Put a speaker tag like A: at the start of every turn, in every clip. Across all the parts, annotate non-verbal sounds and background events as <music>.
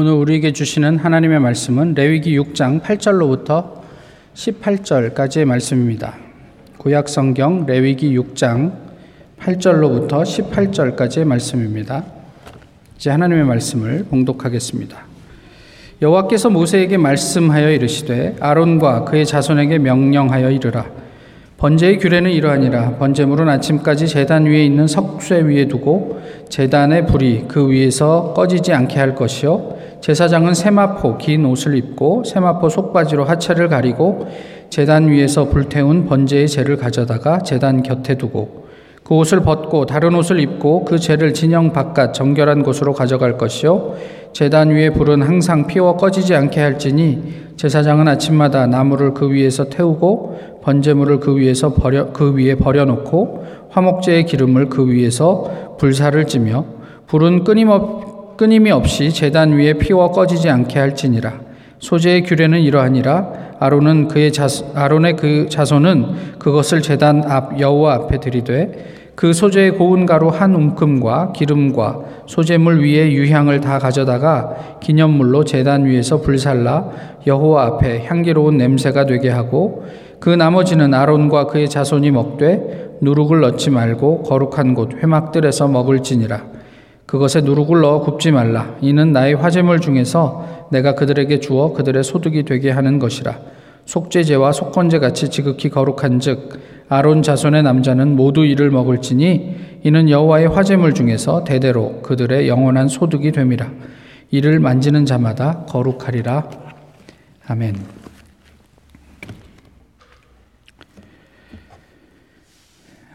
A: 오늘 우리에게 주시는 하나님의 말씀은 레위기 6장 8절로부터 18절까지의 말씀입니다. 구약 성경 레위기 6장 8절로부터 18절까지의 말씀입니다. 이제 하나님의 말씀을 봉독하겠습니다. 여호와께서 모세에게 말씀하여 이르시되 아론과 그의 자손에게 명령하여 이르라 번제의 규례는 이러하니라 번제물은 아침까지 제단 위에 있는 석쇠 위에 두고 제단의 불이 그 위에서 꺼지지 않게 할 것이요 제사장은 세마포 긴 옷을 입고 세마포 속바지로 하체를 가리고 제단 위에서 불태운 번제의 재를 가져다가 제단 곁에 두고 그 옷을 벗고 다른 옷을 입고 그 재를 진영 바깥 정결한 곳으로 가져갈 것이요 제단 위에 불은 항상 피워 꺼지지 않게 할지니 제사장은 아침마다 나무를 그 위에서 태우고 번제물을 그 위에서 버려 그 위에 버려 놓고 화목제의 기름을 그 위에서 불사를 찌며 불은 끊임없 끊임이 없이 제단 위에 피워 꺼지지 않게 할지니라. 소재의 규례는 이러하니라. 아론은 그의 자 아론의 그 자손은 그것을 제단 앞 여호와 앞에 들이되 그 소재의 고운 가루 한 움큼과 기름과 소재물 위에 유향을 다 가져다가 기념물로 제단 위에서 불살라 여호와 앞에 향기로운 냄새가 되게 하고 그 나머지는 아론과 그의 자손이 먹되 누룩을 넣지 말고 거룩한 곳 회막들에서 먹을지니라 그것에 누룩을 굽지 말라 이는 나의 화제물 중에서 내가 그들에게 주어 그들의 소득이 되게 하는 것이라 속죄제와 속건제 같이 지극히 거룩한즉 아론 자손의 남자는 모두 이를 먹을지니 이는 여호와의 화제물 중에서 대대로 그들의 영원한 소득이 됨이라. 이를 만지는 자마다 거룩하리라. 아멘.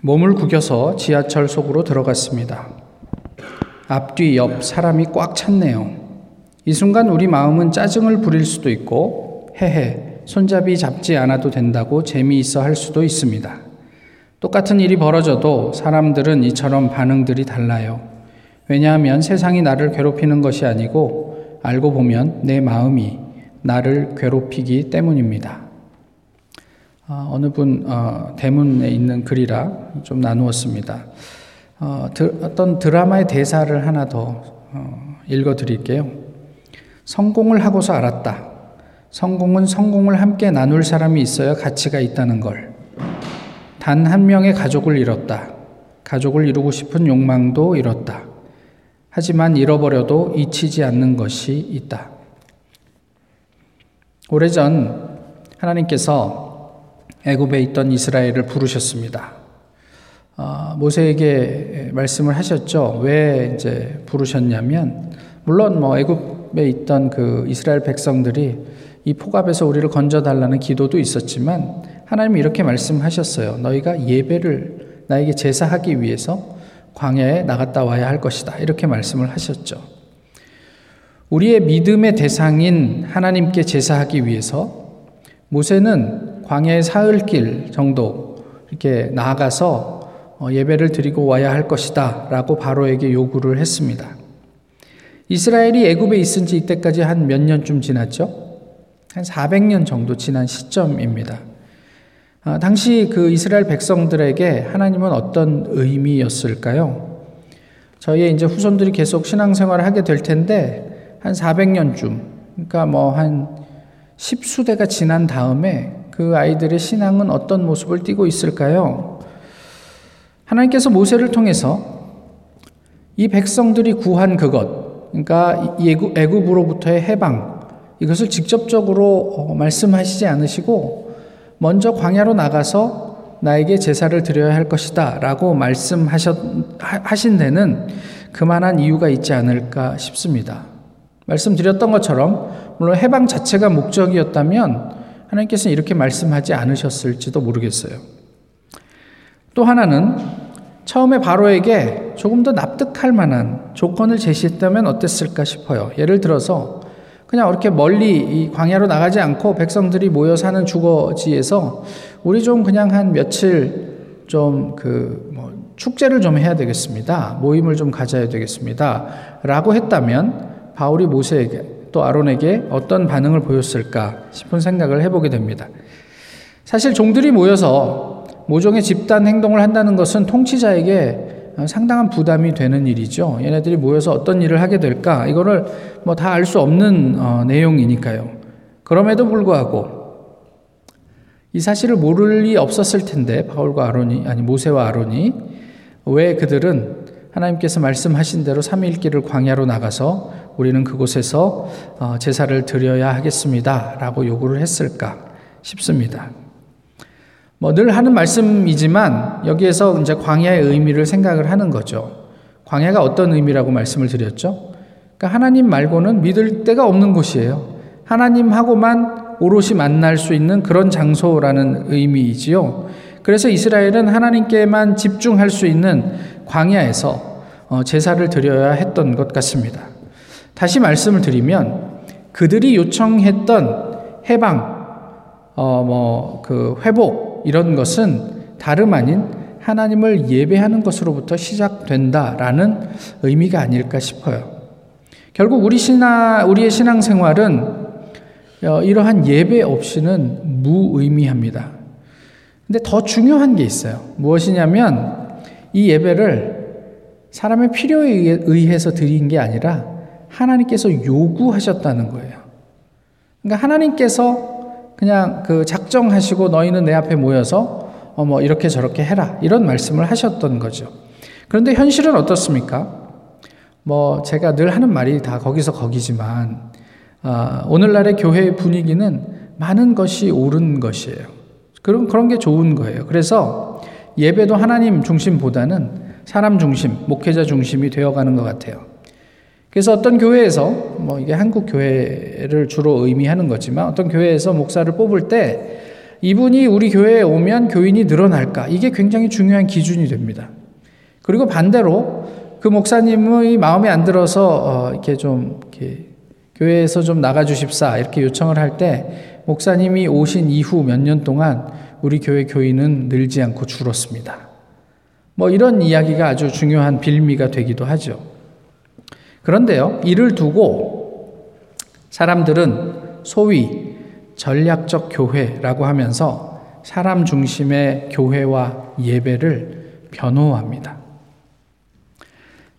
A: 몸을 구겨서 지하철 속으로 들어갔습니다. 앞뒤 옆 사람이 꽉 찼네요. 이 순간 우리 마음은 짜증을 부릴 수도 있고 헤헤 손잡이 잡지 않아도 된다고 재미있어 할 수도 있습니다. 똑같은 일이 벌어져도 사람들은 이처럼 반응들이 달라요. 왜냐하면 세상이 나를 괴롭히는 것이 아니고 알고 보면 내 마음이 나를 괴롭히기 때문입니다. 어, 느분 어, 대문에 있는 글이라 좀 나누었습니다. 어, 드, 어떤 드라마의 대사를 하나 더 어, 읽어 드릴게요. 성공을 하고서 알았다. 성공은 성공을 함께 나눌 사람이 있어야 가치가 있다는 걸. 단 한 명의 가족을 잃었다. 가족을 이루고 싶은 욕망도 잃었다. 하지만 잃어버려도 잊히지 않는 것이 있다. 오래전 하나님께서 애굽에 있던 이스라엘을 부르셨습니다. 어, 모세에게 말씀을 하셨죠. 왜 이제 부르셨냐면 물론 뭐 애굽에 있던 그 이스라엘 백성들이 이 폭압에서 우리를 건져 달라는 기도도 있었지만 하나님이 이렇게 말씀하셨어요. 너희가 예배를 나에게 제사하기 위해서 광야에 나갔다 와야 할 것이다. 이렇게 말씀을 하셨죠. 우리의 믿음의 대상인 하나님께 제사하기 위해서 모세는 광야의 사흘길 정도 이렇게 나아가서 어, 예배를 드리고 와야 할 것이다. 라고 바로에게 요구를 했습니다. 이스라엘이 애굽에 있은 지 이때까지 한 몇 년쯤 지났죠? 한 400년 정도 지난 시점입니다. 아, 당시 그 이스라엘 백성들에게 하나님은 어떤 의미였을까요? 저희의 이제 후손들이 계속 신앙생활을 하게 될 텐데 한 400년쯤, 그러니까 뭐한 십수대가 지난 다음에 그 아이들의 신앙은 어떤 모습을 띠고 있을까요? 하나님께서 모세를 통해서 이 백성들이 구한 그것, 그러니까 애굽으로부터의 해방, 이것을 직접적으로 어, 말씀하시지 않으시고 먼저 광야로 나가서 나에게 제사를 드려야 할 것이다 라고 말씀하신 데는 그만한 이유가 있지 않을까 싶습니다. 말씀드렸던 것처럼 물론 해방 자체가 목적이었다면 하나님께서는 이렇게 말씀하지 않으셨을지도 모르겠어요. 또 하나는 처음에 바로에게 조금 더 납득할 만한 조건을 제시했다면 어땠을까 싶어요. 예를 들어서 그냥 이렇게 멀리 이 광야로 나가지 않고 백성들이 모여 사는 주거지에서 우리 좀 그냥 한 며칠 좀 그 뭐 축제를 좀 해야 되겠습니다. 모임을 좀 가져야 되겠습니다. 라고 했다면 바울이 모세에게 또 아론에게 어떤 반응을 보였을까 싶은 생각을 해보게 됩니다. 사실 종들이 모여서 모종의 집단 행동을 한다는 것은 통치자에게 상당한 부담이 되는 일이죠. 얘네들이 모여서 어떤 일을 하게 될까? 이거를 뭐 다 알 수 없는 어, 내용이니까요. 그럼에도 불구하고 이 사실을 모를 리 없었을 텐데 바울과 아론이 아니 모세와 아론이 왜 그들은 하나님께서 말씀하신 대로 3일 길을 광야로 나가서 우리는 그곳에서 어, 제사를 드려야 하겠습니다라고 요구를 했을까 싶습니다. 뭐 늘 하는 말씀이지만 여기에서 이제 광야의 의미를 생각을 하는 거죠. 광야가 어떤 의미라고 말씀을 드렸죠? 그러니까 하나님 말고는 믿을 데가 없는 곳이에요. 하나님하고만 오롯이 만날 수 있는 그런 장소라는 의미이지요. 그래서 이스라엘은 하나님께만 집중할 수 있는 광야에서 어, 제사를 드려야 했던 것 같습니다. 다시 말씀을 드리면 그들이 요청했던 해방, 어, 뭐, 그 회복, 이런 것은 다름 아닌 하나님을 예배하는 것으로부터 시작된다라는 의미가 아닐까 싶어요. 결국 우리 신앙, 우리의 신앙생활은 어, 이러한 예배 없이는 무의미합니다. 근데 더 중요한 게 있어요. 무엇이냐면 이 예배를 사람의 필요에 의해서 드린 게 아니라 하나님께서 요구하셨다는 거예요. 그러니까 하나님께서 그냥 그 작정하시고 너희는 내 앞에 모여서 어 뭐 이렇게 저렇게 해라 이런 말씀을 하셨던 거죠. 그런데 현실은 어떻습니까? 뭐 제가 늘 하는 말이 다 거기서 거기지만 어, 오늘날의 교회의 분위기는 많은 것이 옳은 것이에요. 그런 그런 게 좋은 거예요. 그래서 예배도 하나님 중심보다는 사람 중심, 목회자 중심이 되어가는 것 같아요. 그래서 어떤 교회에서 뭐 이게 한국 교회를 주로 의미하는 거지만 어떤 교회에서 목사를 뽑을 때 이분이 우리 교회에 오면 교인이 늘어날까 이게 굉장히 중요한 기준이 됩니다. 그리고 반대로 그 목사님의 마음에 안 들어서 어 이렇게 좀 이렇게 교회에서 좀 나가 주십사 이렇게 요청을 할 때 목사님이 오신 이후 몇 년 동안 우리 교회 교인은 늘지 않고 줄었습니다. 뭐 이런 이야기가 아주 중요한 빌미가 되기도 하죠. 그런데요, 이를 두고 사람들은 소위 전략적 교회라고 하면서 사람 중심의 교회와 예배를 변호합니다.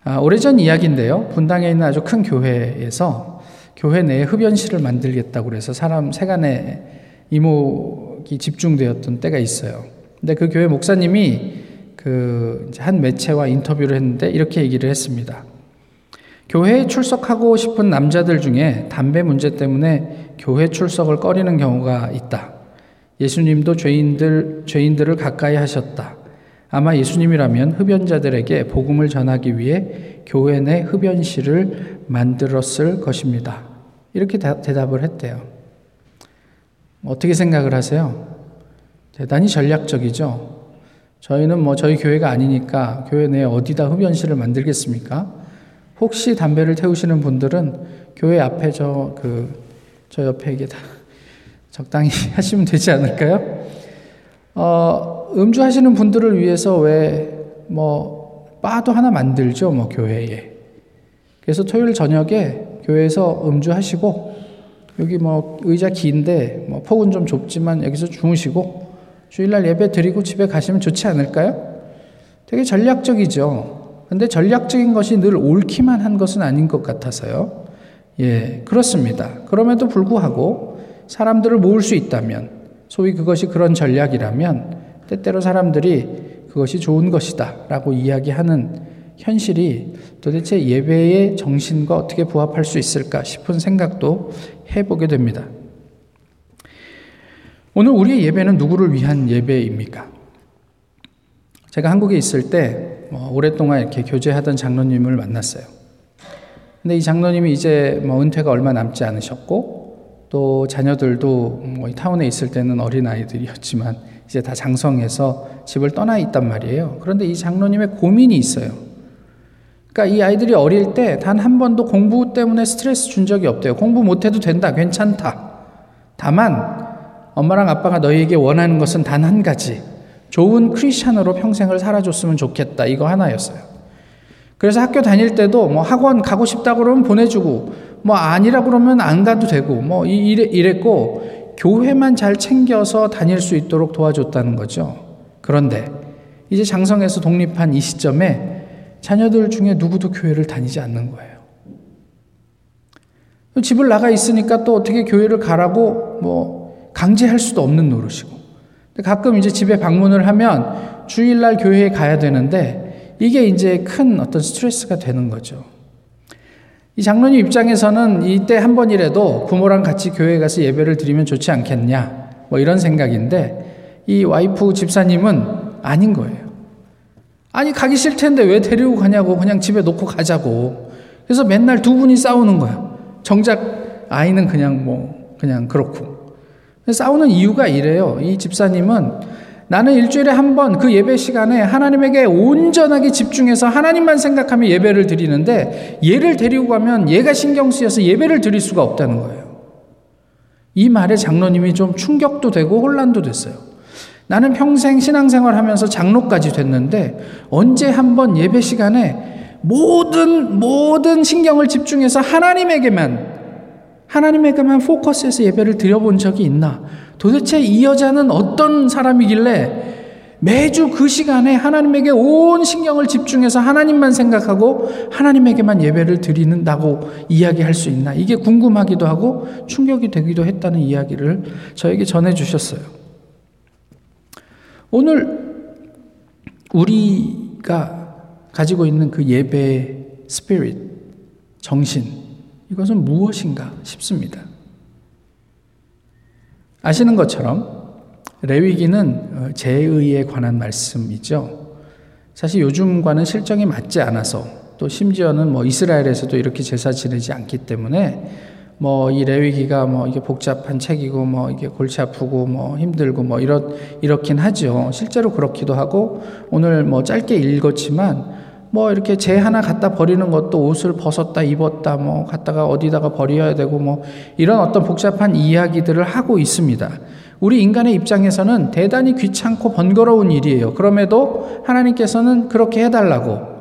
A: 아, 오래전 이야기인데요. 분당에 있는 아주 큰 교회에서 교회 내에 흡연실을 만들겠다고 그래서 사람 세간의 이목이 집중되었던 때가 있어요. 근데 그 교회 목사님이 그 한 매체와 인터뷰를 했는데 이렇게 얘기를 했습니다. 교회에 출석하고 싶은 남자들 중에 담배 문제 때문에 교회 출석을 꺼리는 경우가 있다. 예수님도 죄인들, 죄인들을 가까이 하셨다. 아마 예수님이라면 흡연자들에게 복음을 전하기 위해 교회 내 흡연실을 만들었을 것입니다. 이렇게 다, 대답을 했대요. 어떻게 생각을 하세요? 대단히 전략적이죠. 저희는 뭐 저희 교회가 아니니까 교회 내에 어디다 흡연실을 만들겠습니까? 혹시 담배를 태우시는 분들은 교회 앞에 저, 그, 저 옆에 이게 다 적당히 <laughs> 하시면 되지 않을까요? 어, 음주하시는 분들을 위해서 왜, 뭐, 바도 하나 만들죠, 뭐, 교회에. 그래서 토요일 저녁에 교회에서 음주하시고, 여기 뭐, 의자 긴데, 뭐, 폭은 좀 좁지만 여기서 주무시고, 주일날 예배 드리고 집에 가시면 좋지 않을까요? 되게 전략적이죠. 근데 전략적인 것이 늘 옳기만 한 것은 아닌 것 같아서요. 예, 그렇습니다. 그럼에도 불구하고 사람들을 모을 수 있다면, 소위 그것이 그런 전략이라면, 때때로 사람들이 그것이 좋은 것이다 라고 이야기하는 현실이 도대체 예배의 정신과 어떻게 부합할 수 있을까 싶은 생각도 해보게 됩니다. 오늘 우리의 예배는 누구를 위한 예배입니까? 제가 한국에 있을 때 뭐 오랫동안 이렇게 교제하던 장로님을 만났어요. 근데 이 장로님이 이제 뭐 은퇴가 얼마 남지 않으셨고 또 자녀들도 뭐 타운에 있을 때는 어린 아이들이었지만 이제 다 장성해서 집을 떠나 있단 말이에요. 그런데 이 장로님의 고민이 있어요. 그러니까 이 아이들이 어릴 때 단 한 번도 공부 때문에 스트레스 준 적이 없대요. 공부 못해도 된다, 괜찮다. 다만 엄마랑 아빠가 너희에게 원하는 것은 단 한 가지. 좋은 크리스찬으로 평생을 살아줬으면 좋겠다. 이거 하나였어요. 그래서 학교 다닐 때도 뭐 학원 가고 싶다 그러면 보내주고 뭐 아니라 그러면 안 가도 되고 뭐 이랬 고 교회만 잘 챙겨서 다닐 수 있도록 도와줬다는 거죠. 그런데 이제 장성에서 독립한 이 시점에 자녀들 중에 누구도 교회를 다니지 않는 거예요. 집을 나가 있으니까 또 어떻게 교회를 가라고 뭐 강제할 수도 없는 노릇이고. 가끔 이제 집에 방문을 하면 주일날 교회에 가야 되는데 이게 이제 큰 어떤 스트레스가 되는 거죠. 이 장로님 입장에서는 이때 한 번이라도 부모랑 같이 교회에 가서 예배를 드리면 좋지 않겠냐. 뭐 이런 생각인데 이 와이프 집사님은 아닌 거예요. 아니, 가기 싫 텐데 왜 데리고 가냐고 그냥 집에 놓고 가자고. 그래서 맨날 두 분이 싸우는 거야. 정작 아이는 그냥 뭐, 그냥 그렇고. 싸우는 이유가 이래요. 이 집사님은 나는 일주일에 한 번 그 예배 시간에 하나님에게 온전하게 집중해서 하나님만 생각하며 예배를 드리는데 얘를 데리고 가면 얘가 신경 쓰여서 예배를 드릴 수가 없다는 거예요. 이 말에 장로님이 좀 충격도 되고 혼란도 됐어요. 나는 평생 신앙생활 하면서 장로까지 됐는데 언제 한 번 예배 시간에 모든, 모든 신경을 집중해서 하나님에게만, 하나님에게만 포커스해서 예배를 드려본 적이 있나? 도대체 이 여자는 어떤 사람이길래 매주 그 시간에 하나님에게 온 신경을 집중해서 하나님만 생각하고 하나님에게만 예배를 드리는다고 이야기할 수 있나? 이게 궁금하기도 하고 충격이 되기도 했다는 이야기를 저에게 전해 주셨어요. 오늘 우리가 가지고 있는 그 예배 스피릿, 정신, 이것은 무엇인가 싶습니다. 아시는 것처럼 레위기는 어, 제의에 관한 말씀이죠. 사실 요즘과는 실정이 맞지 않아서 또 심지어는 뭐 이스라엘에서도 이렇게 제사 지내지 않기 때문에 뭐 이 레위기가 뭐 이게 복잡한 책이고 뭐 이게 골치 아프고 뭐 힘들고 뭐 이렇 이렇긴 하죠. 실제로 그렇기도 하고 오늘 뭐 짧게 읽었지만 뭐 이렇게 재 하나 갖다 버리는 것도 옷을 벗었다 입었다 뭐 갖다가 어디다가 버려야 되고 뭐 이런 어떤 복잡한 이야기들을 하고 있습니다. 우리 인간의 입장에서는 대단히 귀찮고 번거로운 일이에요. 그럼에도 하나님께서는 그렇게 해달라고.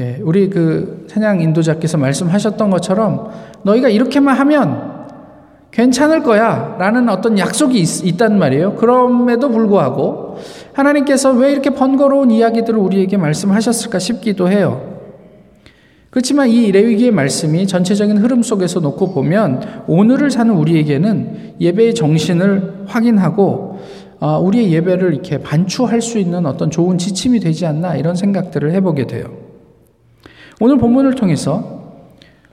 A: 예, 우리 그 찬양 인도자께서 말씀하셨던 것처럼 너희가 이렇게만 하면 괜찮을 거야 라는 어떤 약속이 있, 있단 말이에요. 그럼에도 불구하고 하나님께서 왜 이렇게 번거로운 이야기들을 우리에게 말씀하셨을까 싶기도 해요. 그렇지만 이 레위기의 말씀이 전체적인 흐름 속에서 놓고 보면 오늘을 사는 우리에게는 예배의 정신을 확인하고 어, 우리의 예배를 이렇게 반추할 수 있는 어떤 좋은 지침이 되지 않나 이런 생각들을 해보게 돼요. 오늘 본문을 통해서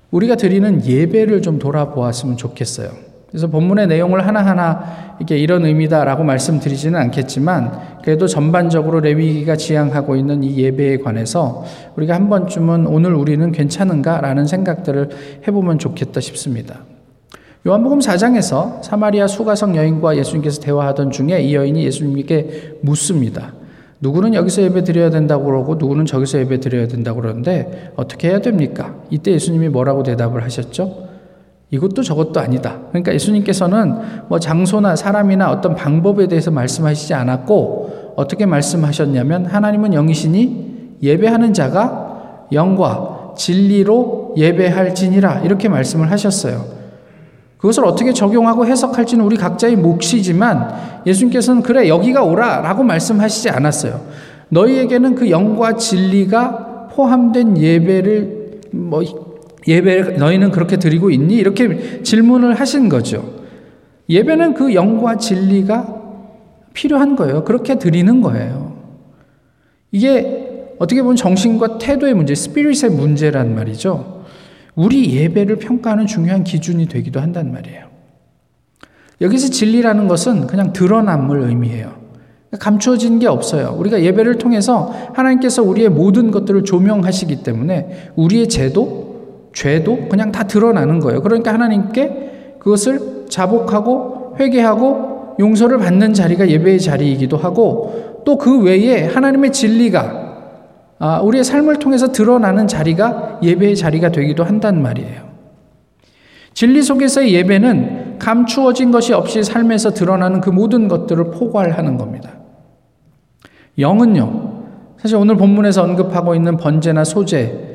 A: 우리가 드리는 예배를 좀 돌아보았으면 좋겠어요. 그래서 본문의 내용을 하나하나 이게 이런 의미다라고 말씀드리지는 않겠지만 그래도 전반적으로 레위기가 지향하고 있는 이 예배에 관해서 우리가 한 번쯤은 오늘 우리는 괜찮은가라는 생각들을 해보면 좋겠다 싶습니다. 요한복음 4장에서 사마리아 수가성 여인과 예수님께서 대화하던 중에 이 여인이 예수님께 묻습니다. 누구는 여기서 예배 드려야 된다고 그러고 누구는 저기서 예배 드려야 된다고 그러는데 어떻게 해야 됩니까? 이때 예수님이 뭐라고 대답을 하셨죠? 이것도 저것도 아니다. 그러니까 예수님께서는 뭐 장소나 사람이나 어떤 방법에 대해서 말씀하시지 않았고 어떻게 말씀하셨냐면 하나님은 영이시니 예배하는 자가 영과 진리로 예배할지니라 이렇게 말씀을 하셨어요. 그것을 어떻게 적용하고 해석할지는 우리 각자의 몫이지만 예수님께서는 그래 여기가 오라라고 말씀하시지 않았어요. 너희에게는 그 영과 진리가 포함된 예배를 뭐 예배 너희는 그렇게 드리고 있니? 이렇게 질문을 하신 거죠. 예배는 그 영과 진리가 필요한 거예요. 그렇게 드리는 거예요. 이게 어떻게 보면 정신과 태도의 문제, 스피릿의 문제란 말이죠. 우리 예배를 평가하는 중요한 기준이 되기도 한단 말이에요. 여기서 진리라는 것은 그냥 드러남을 의미해요. 감추어진 게 없어요. 우리가 예배를 통해서 하나님께서 우리의 모든 것들을 조명하시기 때문에 우리의 제도, 죄도 그냥 다 드러나는 거예요. 그러니까 하나님께 그것을 자복하고 회개하고 용서를 받는 자리가 예배의 자리이기도 하고 또 그 외에 하나님의 진리가 아, 우리의 삶을 통해서 드러나는 자리가 예배의 자리가 되기도 한단 말이에요. 진리 속에서의 예배는 감추어진 것이 없이 삶에서 드러나는 그 모든 것들을 포괄하는 겁니다. 영은요, 사실 오늘 본문에서 언급하고 있는 번제나 소제,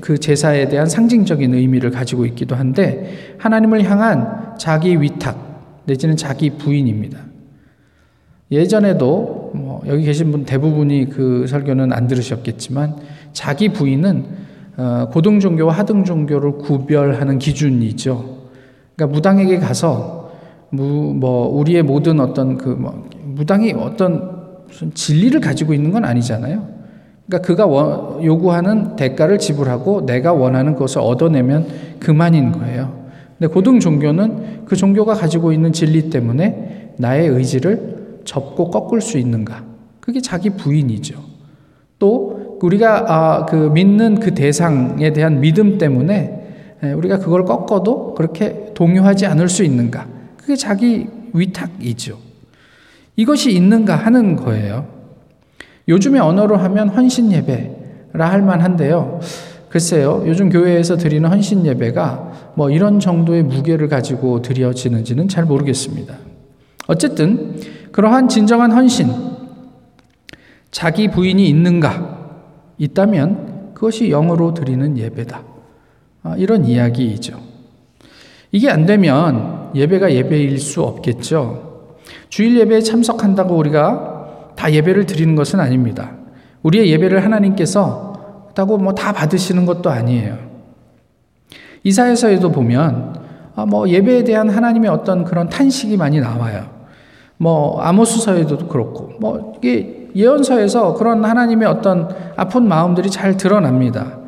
A: 그 제사에 대한 상징적인 의미를 가지고 있기도 한데 하나님을 향한 자기 위탁 내지는 자기 부인입니다. 예전에도 뭐 여기 계신 분 대부분이 그 설교는 안 들으셨겠지만 자기 부인은 어, 고등 종교와 하등 종교를 구별하는 기준이죠. 그러니까 무당에게 가서 무, 뭐 우리의 모든 어떤 그 뭐 무당이 어떤 무슨 진리를 가지고 있는 건 아니잖아요. 그러니까 그가 원, 요구하는 대가를 지불하고 내가 원하는 것을 얻어내면 그만인 거예요. 근데 고등 종교는 그 종교가 가지고 있는 진리 때문에 나의 의지를 접고 꺾을 수 있는가? 그게 자기 부인이죠. 또 우리가 아, 그 믿는 그 대상에 대한 믿음 때문에 우리가 그걸 꺾어도 그렇게 동요하지 않을 수 있는가? 그게 자기 위탁이죠. 이것이 있는가 하는 거예요. 요즘의 언어로 하면 헌신 예배라 할 만한데요. 글쎄요, 요즘 교회에서 드리는 헌신 예배가 뭐 이런 정도의 무게를 가지고 드려지는지는 잘 모르겠습니다. 어쨌든, 그러한 진정한 헌신, 자기 부인이 있는가? 있다면 그것이 영으로 드리는 예배다. 아, 이런 이야기이죠. 이게 안 되면 예배가 예배일 수 없겠죠. 주일 예배에 참석한다고 우리가 다 예배를 드리는 것은 아닙니다. 우리의 예배를 하나님께서 다고 뭐 다 받으시는 것도 아니에요. 이사에서에도 보면 아, 뭐 예배에 대한 하나님의 어떤 그런 탄식이 많이 나와요. 뭐 아모스서에도 그렇고 뭐 이게 예언서에서 그런 하나님의 어떤 아픈 마음들이 잘 드러납니다.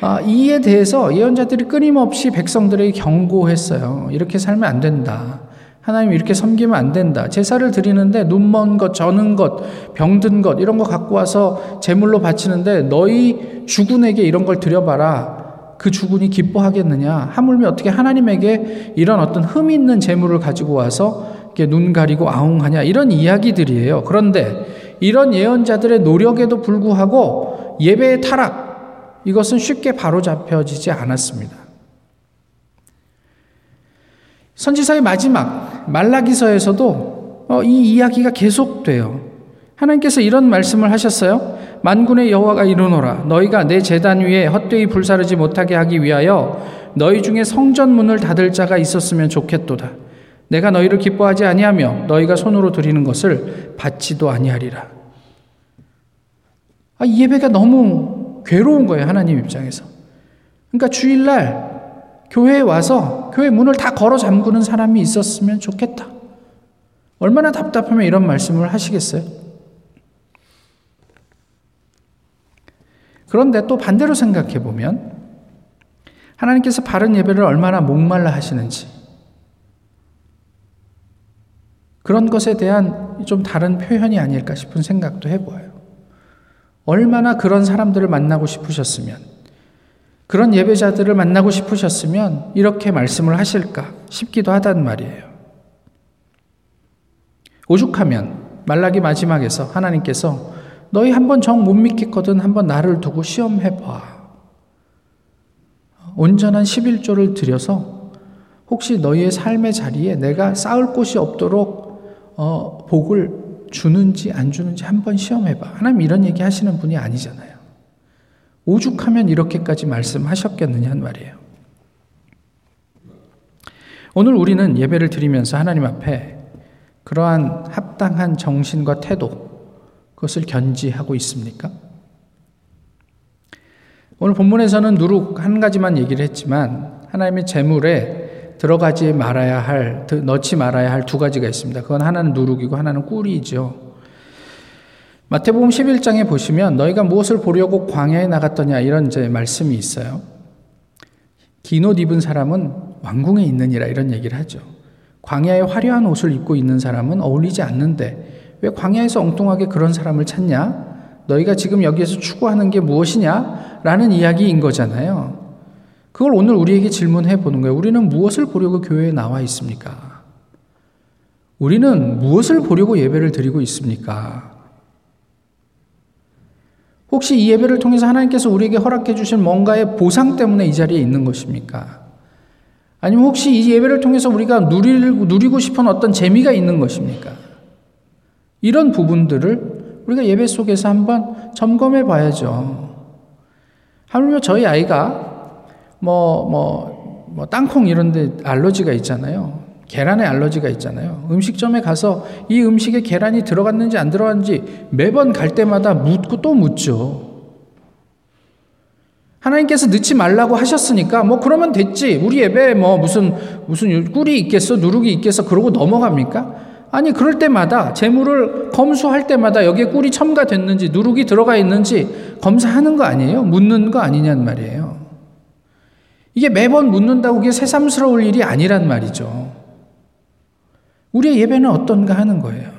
A: 아, 이에 대해서 예언자들이 끊임없이 백성들에게 경고했어요. 이렇게 살면 안 된다. 하나님 이렇게 섬기면 안 된다. 제사를 드리는데 눈먼 것, 저는 것, 병든 것 이런 거 갖고 와서 제물로 바치는데 너희 주군에게 이런 걸 드려봐라. 그 주군이 기뻐하겠느냐? 하물며 어떻게 하나님에게 이런 어떤 흠 있는 제물을 가지고 와서 눈 가리고 아웅하냐? 이런 이야기들이에요. 그런데 이런 예언자들의 노력에도 불구하고 예배의 타락 이것은 쉽게 바로잡혀지지 않았습니다. 선지서의 마지막 말라기서에서도 어, 이 이야기가 계속돼요. 하나님께서 이런 말씀을 하셨어요. 만군의 여호와가 이르노라 너희가 내 제단 위에 헛되이 불사르지 못하게 하기 위하여 너희 중에 성전 문을 닫을 자가 있었으면 좋겠도다. 내가 너희를 기뻐하지 아니하며 너희가 손으로 드리는 것을 받지도 아니하리라. 아, 이 예배가 너무 괴로운 거예요 하나님 입장에서. 그러니까 주일날 교회에 와서 교회 문을 다 걸어 잠그는 사람이 있었으면 좋겠다. 얼마나 답답하면 이런 말씀을 하시겠어요? 그런데 또 반대로 생각해 보면 하나님께서 바른 예배를 얼마나 목말라 하시는지 그런 것에 대한 좀 다른 표현이 아닐까 싶은 생각도 해보아요. 얼마나 그런 사람들을 만나고 싶으셨으면 그런 예배자들을 만나고 싶으셨으면 이렇게 말씀을 하실까 싶기도 하단 말이에요. 오죽하면 말라기 마지막에서 하나님께서 너희 한 번 정 못 믿겠거든 한 번 나를 두고 시험해 봐. 온전한 11조를 들여서 혹시 너희의 삶의 자리에 내가 쌓을 곳이 없도록 어, 복을 주는지 안 주는지 한 번 시험해 봐. 하나님 이런 얘기 하시는 분이 아니잖아요. 오죽하면 이렇게까지 말씀하셨겠느냐 말이에요. 오늘 우리는 예배를 드리면서 하나님 앞에 그러한 합당한 정신과 태도, 그것을 견지하고 있습니까? 오늘 본문에서는 누룩 한 가지만 얘기를 했지만 하나님의 재물에 들어가지 말아야 할, 넣지 말아야 할 두 가지가 있습니다. 그건 하나는 누룩이고 하나는 꿀이죠. 마태복음 11장에 보시면 너희가 무엇을 보려고 광야에 나갔더냐 이런 이제 말씀이 있어요. 긴 옷 입은 사람은 왕궁에 있느니라 이런 얘기를 하죠. 광야에 화려한 옷을 입고 있는 사람은 어울리지 않는데 왜 광야에서 엉뚱하게 그런 사람을 찾냐? 너희가 지금 여기에서 추구하는 게 무엇이냐? 라는 이야기인 거잖아요. 그걸 오늘 우리에게 질문해 보는 거예요. 우리는 무엇을 보려고 교회에 나와 있습니까? 우리는 무엇을 보려고 예배를 드리고 있습니까? 혹시 이 예배를 통해서 하나님께서 우리에게 허락해 주신 뭔가의 보상 때문에 이 자리에 있는 것입니까? 아니면 혹시 이 예배를 통해서 우리가 누리고, 누리고 싶은 어떤 재미가 있는 것입니까? 이런 부분들을 우리가 예배 속에서 한번 점검해 봐야죠. 하물며 저희 아이가 뭐, 뭐, 뭐, 땅콩 이런 데 알러지가 있잖아요. 계란에 알러지가 있잖아요. 음식점에 가서 이 음식에 계란이 들어갔는지 안 들어갔는지 매번 갈 때마다 묻고 또 묻죠. 하나님께서 넣지 말라고 하셨으니까 뭐 그러면 됐지. 우리 예배에 뭐 무슨 무슨 꿀이 있겠어, 누룩이 있겠어 그러고 넘어갑니까? 아니 그럴 때마다 재물을 검수할 때마다 여기에 꿀이 첨가됐는지 누룩이 들어가 있는지 검사하는 거 아니에요? 묻는 거 아니냐는 말이에요. 이게 매번 묻는다고 그게 새삼스러울 일이 아니란 말이죠. 우리의 예배는 어떤가 하는 거예요.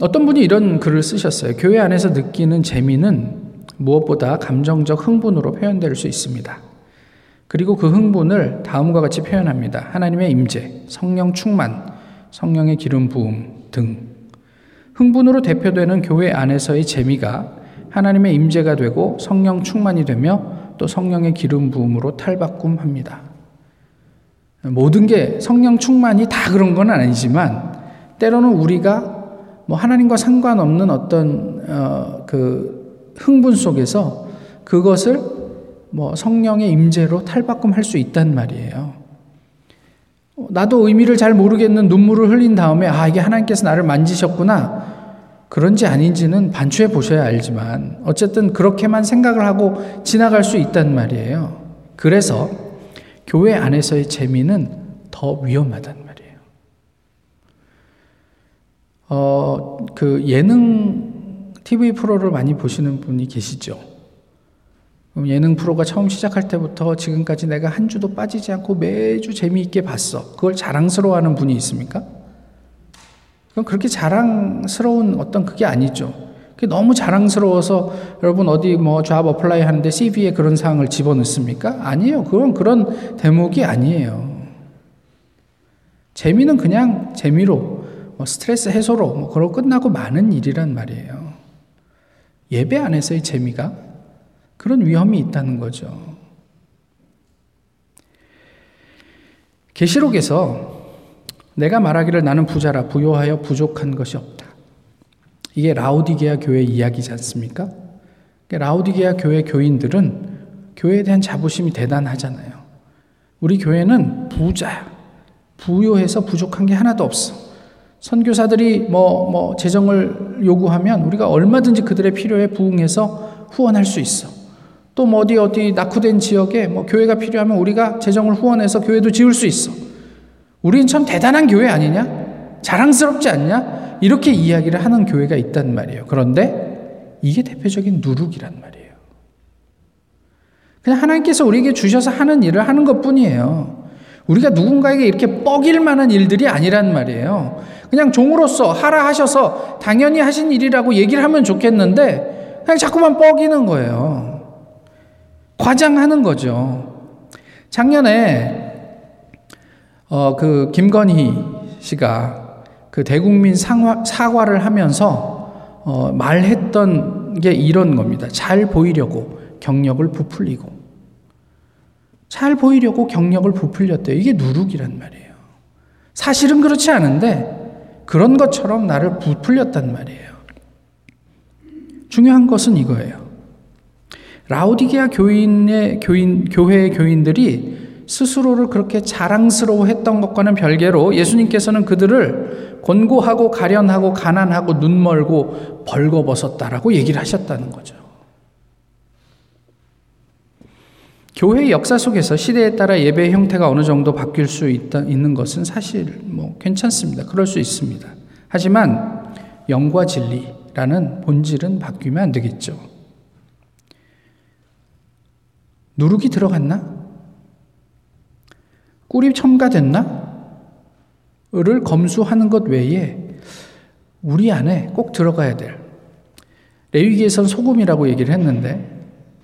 A: 어떤 분이 이런 글을 쓰셨어요. 교회 안에서 느끼는 재미는 무엇보다 감정적 흥분으로 표현될 수 있습니다. 그리고 그 흥분을 다음과 같이 표현합니다. 하나님의 임재, 성령 충만, 성령의 기름 부음 등 흥분으로 대표되는 교회 안에서의 재미가 하나님의 임재가 되고 성령 충만이 되며 또 성령의 기름 부음으로 탈바꿈합니다. 모든 게 성령 충만이 다 그런 건 아니지만 때로는 우리가 뭐 하나님과 상관없는 어떤 어, 그 흥분 속에서 그것을 뭐 성령의 임재로 탈바꿈할 수 있단 말이에요. 나도 의미를 잘 모르겠는 눈물을 흘린 다음에 아 이게 하나님께서 나를 만지셨구나 그런지 아닌지는 반추해 보셔야 알지만 어쨌든 그렇게만 생각을 하고 지나갈 수 있단 말이에요. 그래서 교회 안에서의 재미는 더 위험하단 말이에요. 어, 그 예능 TV 프로를 많이 보시는 분이 계시죠. 예능 프로가 처음 시작할 때부터 지금까지 내가 한 주도 빠지지 않고 매주 재미있게 봤어. 그걸 자랑스러워하는 분이 있습니까? 그건 그렇게 자랑스러운 어떤 그게 아니죠. 그게 너무 자랑스러워서 여러분 어디 뭐 job apply 하는데 CV에 그런 사항을 집어넣습니까? 아니에요. 그건 그런 대목이 아니에요. 재미는 그냥 재미로 뭐 스트레스 해소로 뭐 그러고 끝나고 많은 일이란 말이에요. 예배 안에서의 재미가 그런 위험이 있다는 거죠. 계시록에서 내가 말하기를 나는 부자라 부요하여 부족한 것이 없다. 이게 라우디게아 교회 이야기지 않습니까? 라우디게아 교회 교인들은 교회에 대한 자부심이 대단하잖아요. 우리 교회는 부자야. 부요해서 부족한 게 하나도 없어. 선교사들이 뭐, 뭐, 재정을 요구하면 우리가 얼마든지 그들의 필요에 부응해서 후원할 수 있어. 또 뭐 어디 어디 낙후된 지역에 뭐 교회가 필요하면 우리가 재정을 후원해서 교회도 지을 수 있어. 우리는 참 대단한 교회 아니냐? 자랑스럽지 않냐? 이렇게 이야기를 하는 교회가 있단 말이에요. 그런데 이게 대표적인 누룩이란 말이에요. 그냥 하나님께서 우리에게 주셔서 하는 일을 하는 것 뿐이에요. 우리가 누군가에게 이렇게 뻐길 만한 일들이 아니란 말이에요. 그냥 종으로서 하라 하셔서 당연히 하신 일이라고 얘기를 하면 좋겠는데 그냥 자꾸만 뻐기는 거예요. 과장하는 거죠. 작년에 어, 그 김건희 씨가 그 대국민 상화, 사과를 하면서 어, 말했던 게 이런 겁니다. 잘 보이려고 경력을 부풀리고 잘 보이려고 경력을 부풀렸대요. 이게 누룩이란 말이에요. 사실은 그렇지 않은데 그런 것처럼 나를 부풀렸단 말이에요. 중요한 것은 이거예요. 라우디게아 교인의 교인 교회의 교인들이 스스로를 그렇게 자랑스러워 했던 것과는 별개로 예수님께서는 그들을 곤고하고 가련하고 가난하고 눈멀고 벌거벗었다라고 얘기를 하셨다는 거죠. 교회의 역사 속에서 시대에 따라 예배 형태가 어느 정도 바뀔 수 있다, 있는 것은 사실 뭐 괜찮습니다. 그럴 수 있습니다. 하지만 영과 진리라는 본질은 바뀌면 안 되겠죠. 누룩이 들어갔나? 꿀이 첨가됐나? 를 검수하는 것 외에 우리 안에 꼭 들어가야 될 레위기에선 소금이라고 얘기를 했는데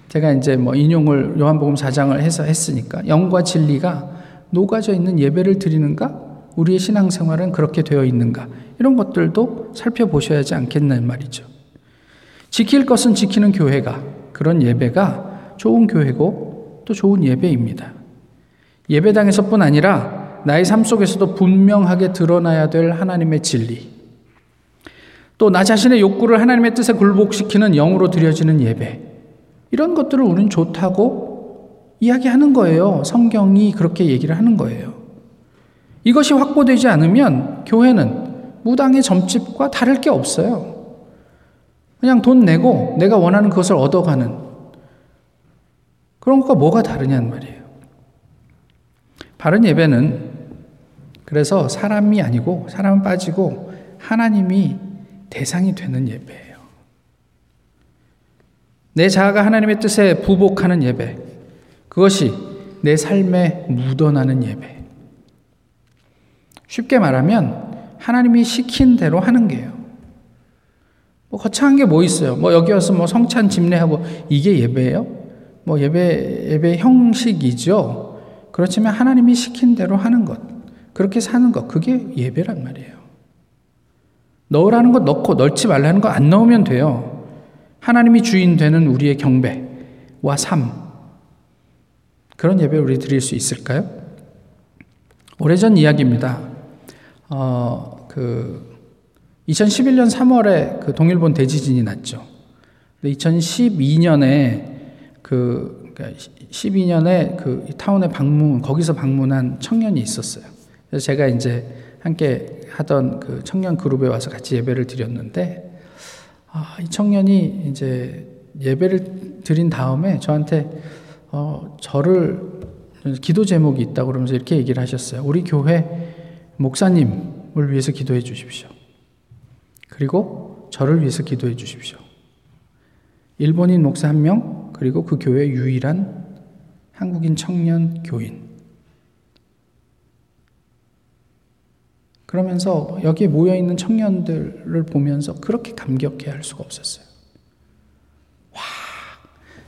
A: 제가 이제 뭐 인용을 요한복음 4장을 해서 했으니까 영과 진리가 녹아져 있는 예배를 드리는가? 우리의 신앙생활은 그렇게 되어 있는가? 이런 것들도 살펴보셔야 하지 않겠나 말이죠. 지킬 것은 지키는 교회가 그런 예배가 좋은 교회고 또 좋은 예배입니다. 예배당에서뿐 아니라 나의 삶 속에서도 분명하게 드러나야 될 하나님의 진리. 또 나 자신의 욕구를 하나님의 뜻에 굴복시키는 영으로 드려지는 예배. 이런 것들을 우리는 좋다고 이야기하는 거예요. 성경이 그렇게 얘기를 하는 거예요. 이것이 확보되지 않으면 교회는 무당의 점집과 다를 게 없어요. 그냥 돈 내고 내가 원하는 그것을 얻어가는 그런 것과 뭐가 다르냐는 말이에요. 바른 예배는 그래서 사람이 아니고 사람은 빠지고 하나님이 대상이 되는 예배예요. 내 자아가 하나님의 뜻에 부복하는 예배. 그것이 내 삶에 묻어나는 예배. 쉽게 말하면 하나님이 시킨 대로 하는 게요. 뭐 거창한 게 뭐 있어요? 뭐 여기 와서 뭐 성찬 집례하고 이게 예배예요? 뭐 예배 예배 형식이죠. 그렇지만 하나님이 시킨 대로 하는 것, 그렇게 사는 것, 그게 예배란 말이에요. 넣으라는 것 넣고 넣지 말라는 거 안 넣으면 돼요. 하나님이 주인 되는 우리의 경배와 삶. 그런 예배 우리 드릴 수 있을까요? 오래전 이야기입니다. 어, 그 2011년 3월에 그 동일본 대지진이 났죠. 2012년에 그 12년에 그러니까 그 타운에 방문 거기서 방문한 청년이 있었어요. 그래서 제가 이제 함께 하던 그 청년 그룹에 와서 같이 예배를 드렸는데 아, 이 청년이 이제 예배를 드린 다음에 저한테 어, 저를 기도 제목이 있다고 그러면서 이렇게 얘기를 하셨어요. 우리 교회 목사님을 위해서 기도해 주십시오. 그리고 저를 위해서 기도해 주십시오. 일본인 목사 한 명, 그리고 그 교회 유일한 한국인 청년 교인. 그러면서 여기에 모여 있는 청년들을 보면서 그렇게 감격해 할 수가 없었어요. 와,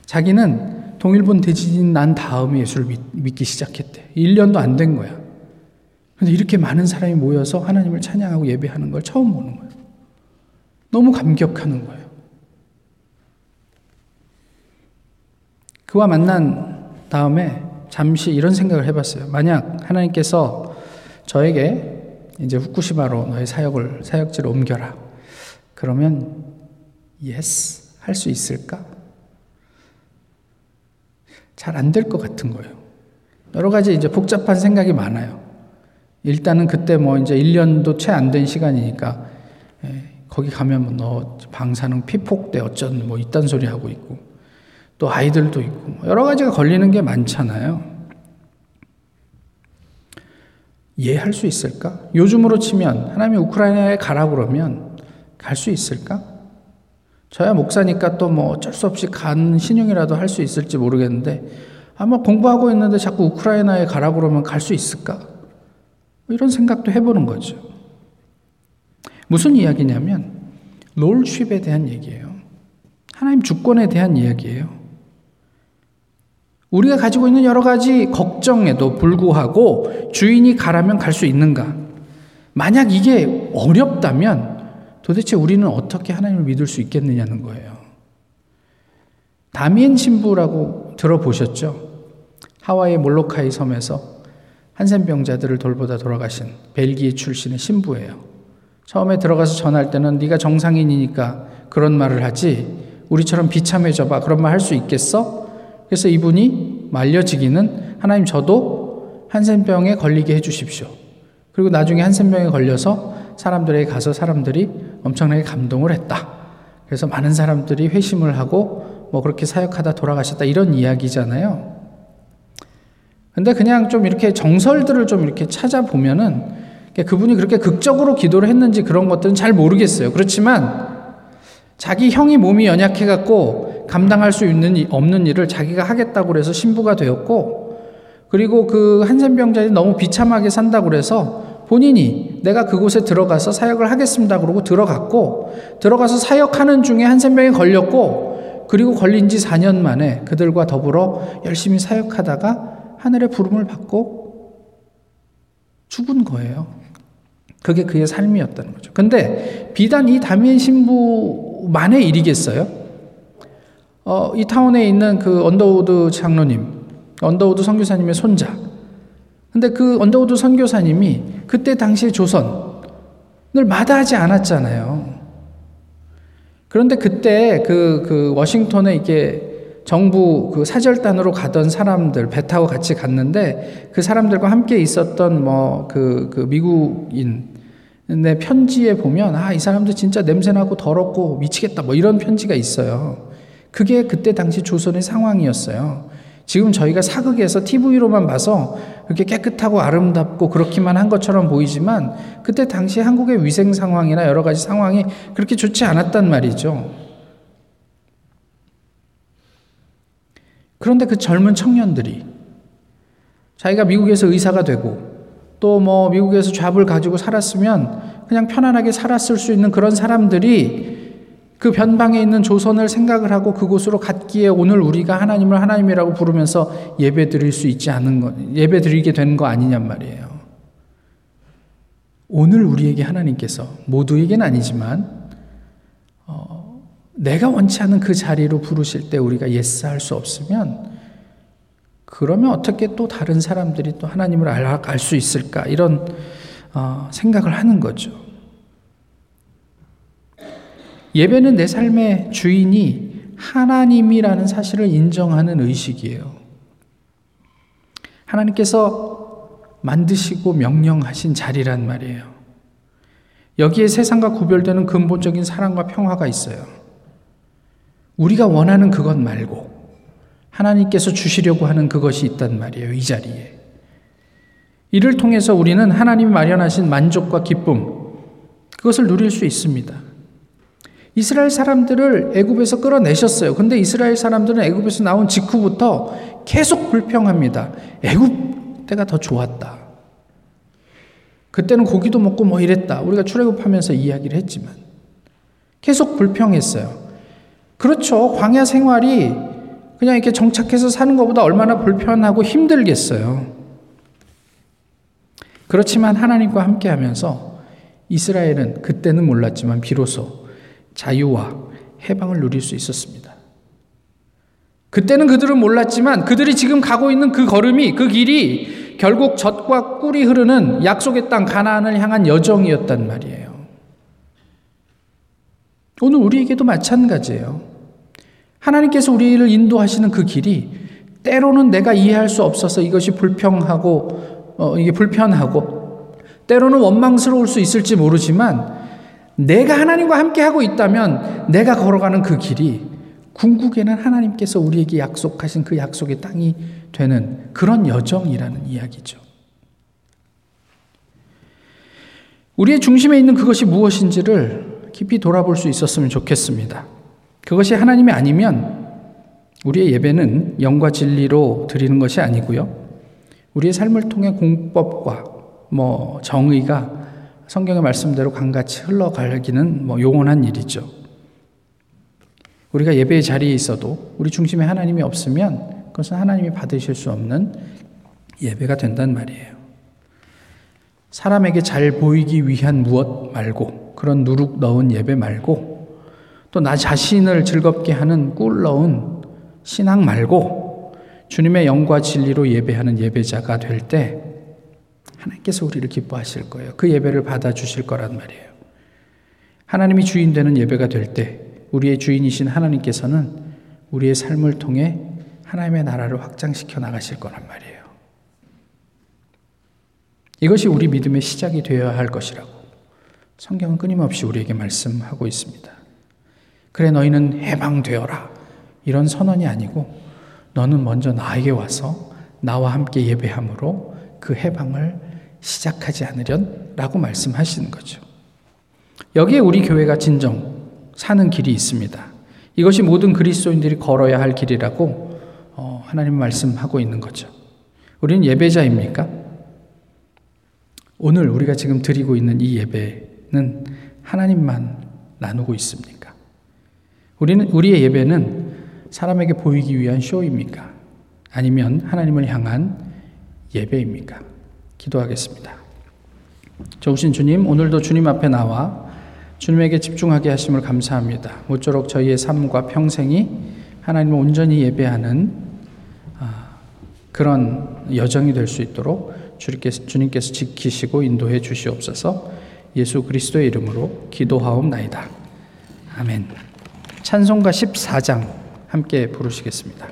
A: 자기는 동일본 대지진 난 다음에 예수를 믿, 기 시작했대. 1년도 안 된 거야. 근데 이렇게 많은 사람이 모여서 하나님을 찬양하고 예배하는 걸 처음 보는 거예요. 너무 감격하는 거예요. 그와 만난 다음에 잠시 이런 생각을 해봤어요. 만약 하나님께서 저에게 이제 후쿠시마로 너의 사역을 사역지를 옮겨라. 그러면 yes 할 수 있을까? 잘 안 될 것 같은 거예요. 여러 가지 이제 복잡한 생각이 많아요. 일단은 그때 뭐 이제 1년도 채 안 된 시간이니까 거기 가면 뭐 너 방사능 피폭대 어쩐 뭐 이딴 소리 하고 있고 또 아이들도 있고 뭐 여러 가지가 걸리는 게 많잖아요. 이해할 수 있을까? 요즘으로 치면 하나님이 우크라이나에 가라 그러면 갈 수 있을까? 저야 목사니까 또 뭐 어쩔 수 없이 간 신용이라도 할 수 있을지 모르겠는데 아마 공부하고 있는데 자꾸 우크라이나에 가라 그러면 갈 수 있을까? 뭐 이런 생각도 해보는 거죠. 무슨 이야기냐면 롤쉽에 대한 얘기예요. 하나님 주권에 대한 이야기예요. 우리가 가지고 있는 여러 가지 걱정에도 불구하고 주인이 가라면 갈 수 있는가? 만약 이게 어렵다면 도대체 우리는 어떻게 하나님을 믿을 수 있겠느냐는 거예요. 다미엔 신부라고 들어보셨죠? 하와이 몰로카이 섬에서 한센병자들을 돌보다 돌아가신 벨기에 출신의 신부예요. 처음에 들어가서 전할 때는 네가 정상인이니까 그런 말을 하지 우리처럼 비참해져 봐 그런 말 할 수 있겠어? 그래서 이분이 말려지기는 하나님 저도 한센병에 걸리게 해주십시오. 그리고 나중에 한센병에 걸려서 사람들에게 가서 사람들이 엄청나게 감동을 했다. 그래서 많은 사람들이 회심을 하고 뭐 그렇게 사역하다 돌아가셨다 이런 이야기잖아요. 근데 그냥 좀 이렇게 정설들을 좀 이렇게 찾아보면은 그분이 그렇게 극적으로 기도를 했는지 그런 것들은 잘 모르겠어요. 그렇지만 자기 형이 몸이 연약해갖고 감당할 수 있는 없는 일을 자기가 하겠다고 그래서 신부가 되었고 그리고 그 한센병자들이 너무 비참하게 산다고 그래서 본인이 내가 그곳에 들어가서 사역을 하겠습니다 그러고 들어갔고 들어가서 사역하는 중에 한센병에 걸렸고 그리고 걸린 지 4년 만에 그들과 더불어 열심히 사역하다가 하늘의 부름을 받고 죽은 거예요. 그게 그의 삶이었다는 거죠. 근데 비단 이 다미엔 신부만의 일이겠어요? 어, 이 town에 있는 그 언더우드 장로님, 언더우드 선교사님의 손자. 근데 그 언더우드 선교사님이 그때 당시의 조선을 마다하지 않았잖아요. 그런데 그때 그, 그 워싱턴에 이게 정부 그 사절단으로 가던 사람들 배 타고 같이 갔는데 그 사람들과 함께 있었던 뭐그 그 미국인 내 편지에 보면 아 이 사람들 진짜 냄새나고 더럽고 미치겠다 뭐 이런 편지가 있어요. 그게 그때 당시 조선의 상황이었어요. 지금 저희가 사극에서 TV로만 봐서 그렇게 깨끗하고 아름답고 그렇기만 한 것처럼 보이지만 그때 당시 한국의 위생 상황이나 여러 가지 상황이 그렇게 좋지 않았단 말이죠. 그런데 그 젊은 청년들이 자기가 미국에서 의사가 되고 또 뭐 미국에서 잡을 가지고 살았으면 그냥 편안하게 살았을 수 있는 그런 사람들이 그 변방에 있는 조선을 생각을 하고 그곳으로 갔기에 오늘 우리가 하나님을 하나님이라고 부르면서 예배 드릴 수 있지 않은 것, 예배 드리게 된거 아니냔 말이에요. 오늘 우리에게 하나님께서 모두에게는 아니지만 어, 내가 원치 않은 그 자리로 부르실 때 우리가 yes 할 수 없으면 그러면 어떻게 또 다른 사람들이 또 하나님을 알 수 있을까 이런 어, 생각을 하는 거죠. 예배는 내 삶의 주인이 하나님이라는 사실을 인정하는 의식이에요. 하나님께서 만드시고 명령하신 자리란 말이에요. 여기에 세상과 구별되는 근본적인 사랑과 평화가 있어요. 우리가 원하는 그것 말고 하나님께서 주시려고 하는 그것이 있단 말이에요. 이 자리에. 이를 통해서 우리는 하나님이 마련하신 만족과 기쁨, 그것을 누릴 수 있습니다. 이스라엘 사람들을 애굽에서 끌어내셨어요. 근데 이스라엘 사람들은 애굽에서 나온 직후부터 계속 불평합니다. 애굽 때가 더 좋았다. 그때는 고기도 먹고 뭐 이랬다. 우리가 출애굽하면서 이야기를 했지만 계속 불평했어요. 그렇죠. 광야 생활이 그냥 이렇게 정착해서 사는 것보다 얼마나 불편하고 힘들겠어요. 그렇지만 하나님과 함께 하면서 이스라엘은 그때는 몰랐지만 비로소 자유와 해방을 누릴 수 있었습니다. 그때는 그들은 몰랐지만 그들이 지금 가고 있는 그 걸음이 그 길이 결국 젖과 꿀이 흐르는 약속의 땅 가나안을 향한 여정이었단 말이에요. 오늘 우리에게도 마찬가지예요. 하나님께서 우리를 인도하시는 그 길이 때로는 내가 이해할 수 없어서 이것이 불평하고 어, 이게 불편하고 때로는 원망스러울 수 있을지 모르지만 내가 하나님과 함께 하고 있다면 내가 걸어가는 그 길이 궁극에는 하나님께서 우리에게 약속하신 그 약속의 땅이 되는 그런 여정이라는 이야기죠. 우리의 중심에 있는 그것이 무엇인지를 깊이 돌아볼 수 있었으면 좋겠습니다. 그것이 하나님이 아니면 우리의 예배는 영과 진리로 드리는 것이 아니고요. 우리의 삶을 통해 공법과 뭐 정의가 성경의 말씀대로 강같이 흘러가기는 뭐 용언한 일이죠. 우리가 예배의 자리에 있어도 우리 중심에 하나님이 없으면 그것은 하나님이 받으실 수 없는 예배가 된단 말이에요. 사람에게 잘 보이기 위한 무엇 말고 그런 누룩 넣은 예배 말고 또 나 자신을 즐겁게 하는 꿀 넣은 신앙 말고 주님의 영과 진리로 예배하는 예배자가 될 때 하나님께서 우리를 기뻐하실 거예요. 그 예배를 받아주실 거란 말이에요. 하나님이 주인 되는 예배가 될 때 우리의 주인이신 하나님께서는 우리의 삶을 통해 하나님의 나라를 확장시켜 나가실 거란 말이에요. 이것이 우리 믿음의 시작이 되어야 할 것이라고 성경은 끊임없이 우리에게 말씀하고 있습니다. 그래 너희는 해방되어라 이런 선언이 아니고 너는 먼저 나에게 와서 나와 함께 예배함으로 그 해방을 시작하지 않으련 라고 말씀하시는 거죠. 여기에 우리 교회가 진정 사는 길이 있습니다. 이것이 모든 그리스도인들이 걸어야 할 길이라고 어, 하나님 말씀하고 있는 거죠. 우리는 예배자입니까? 오늘 우리가 지금 드리고 있는 이 예배는 하나님만 나누고 있습니까? 우리는 우리의 예배는 사람에게 보이기 위한 쇼입니까? 아니면 하나님을 향한 예배입니까? 기도하겠습니다. 좋으신 주님, 오늘도 주님 앞에 나와 주님에게 집중하게 하심을 감사합니다. 모쪼록 저희의 삶과 평생이 하나님을 온전히 예배하는 아, 그런 여정이 될 수 있도록 주님께서, 지키시고 인도해 주시옵소서 예수 그리스도의 이름으로 기도하옵나이다. 아멘. 찬송가 14장 함께 부르시겠습니다.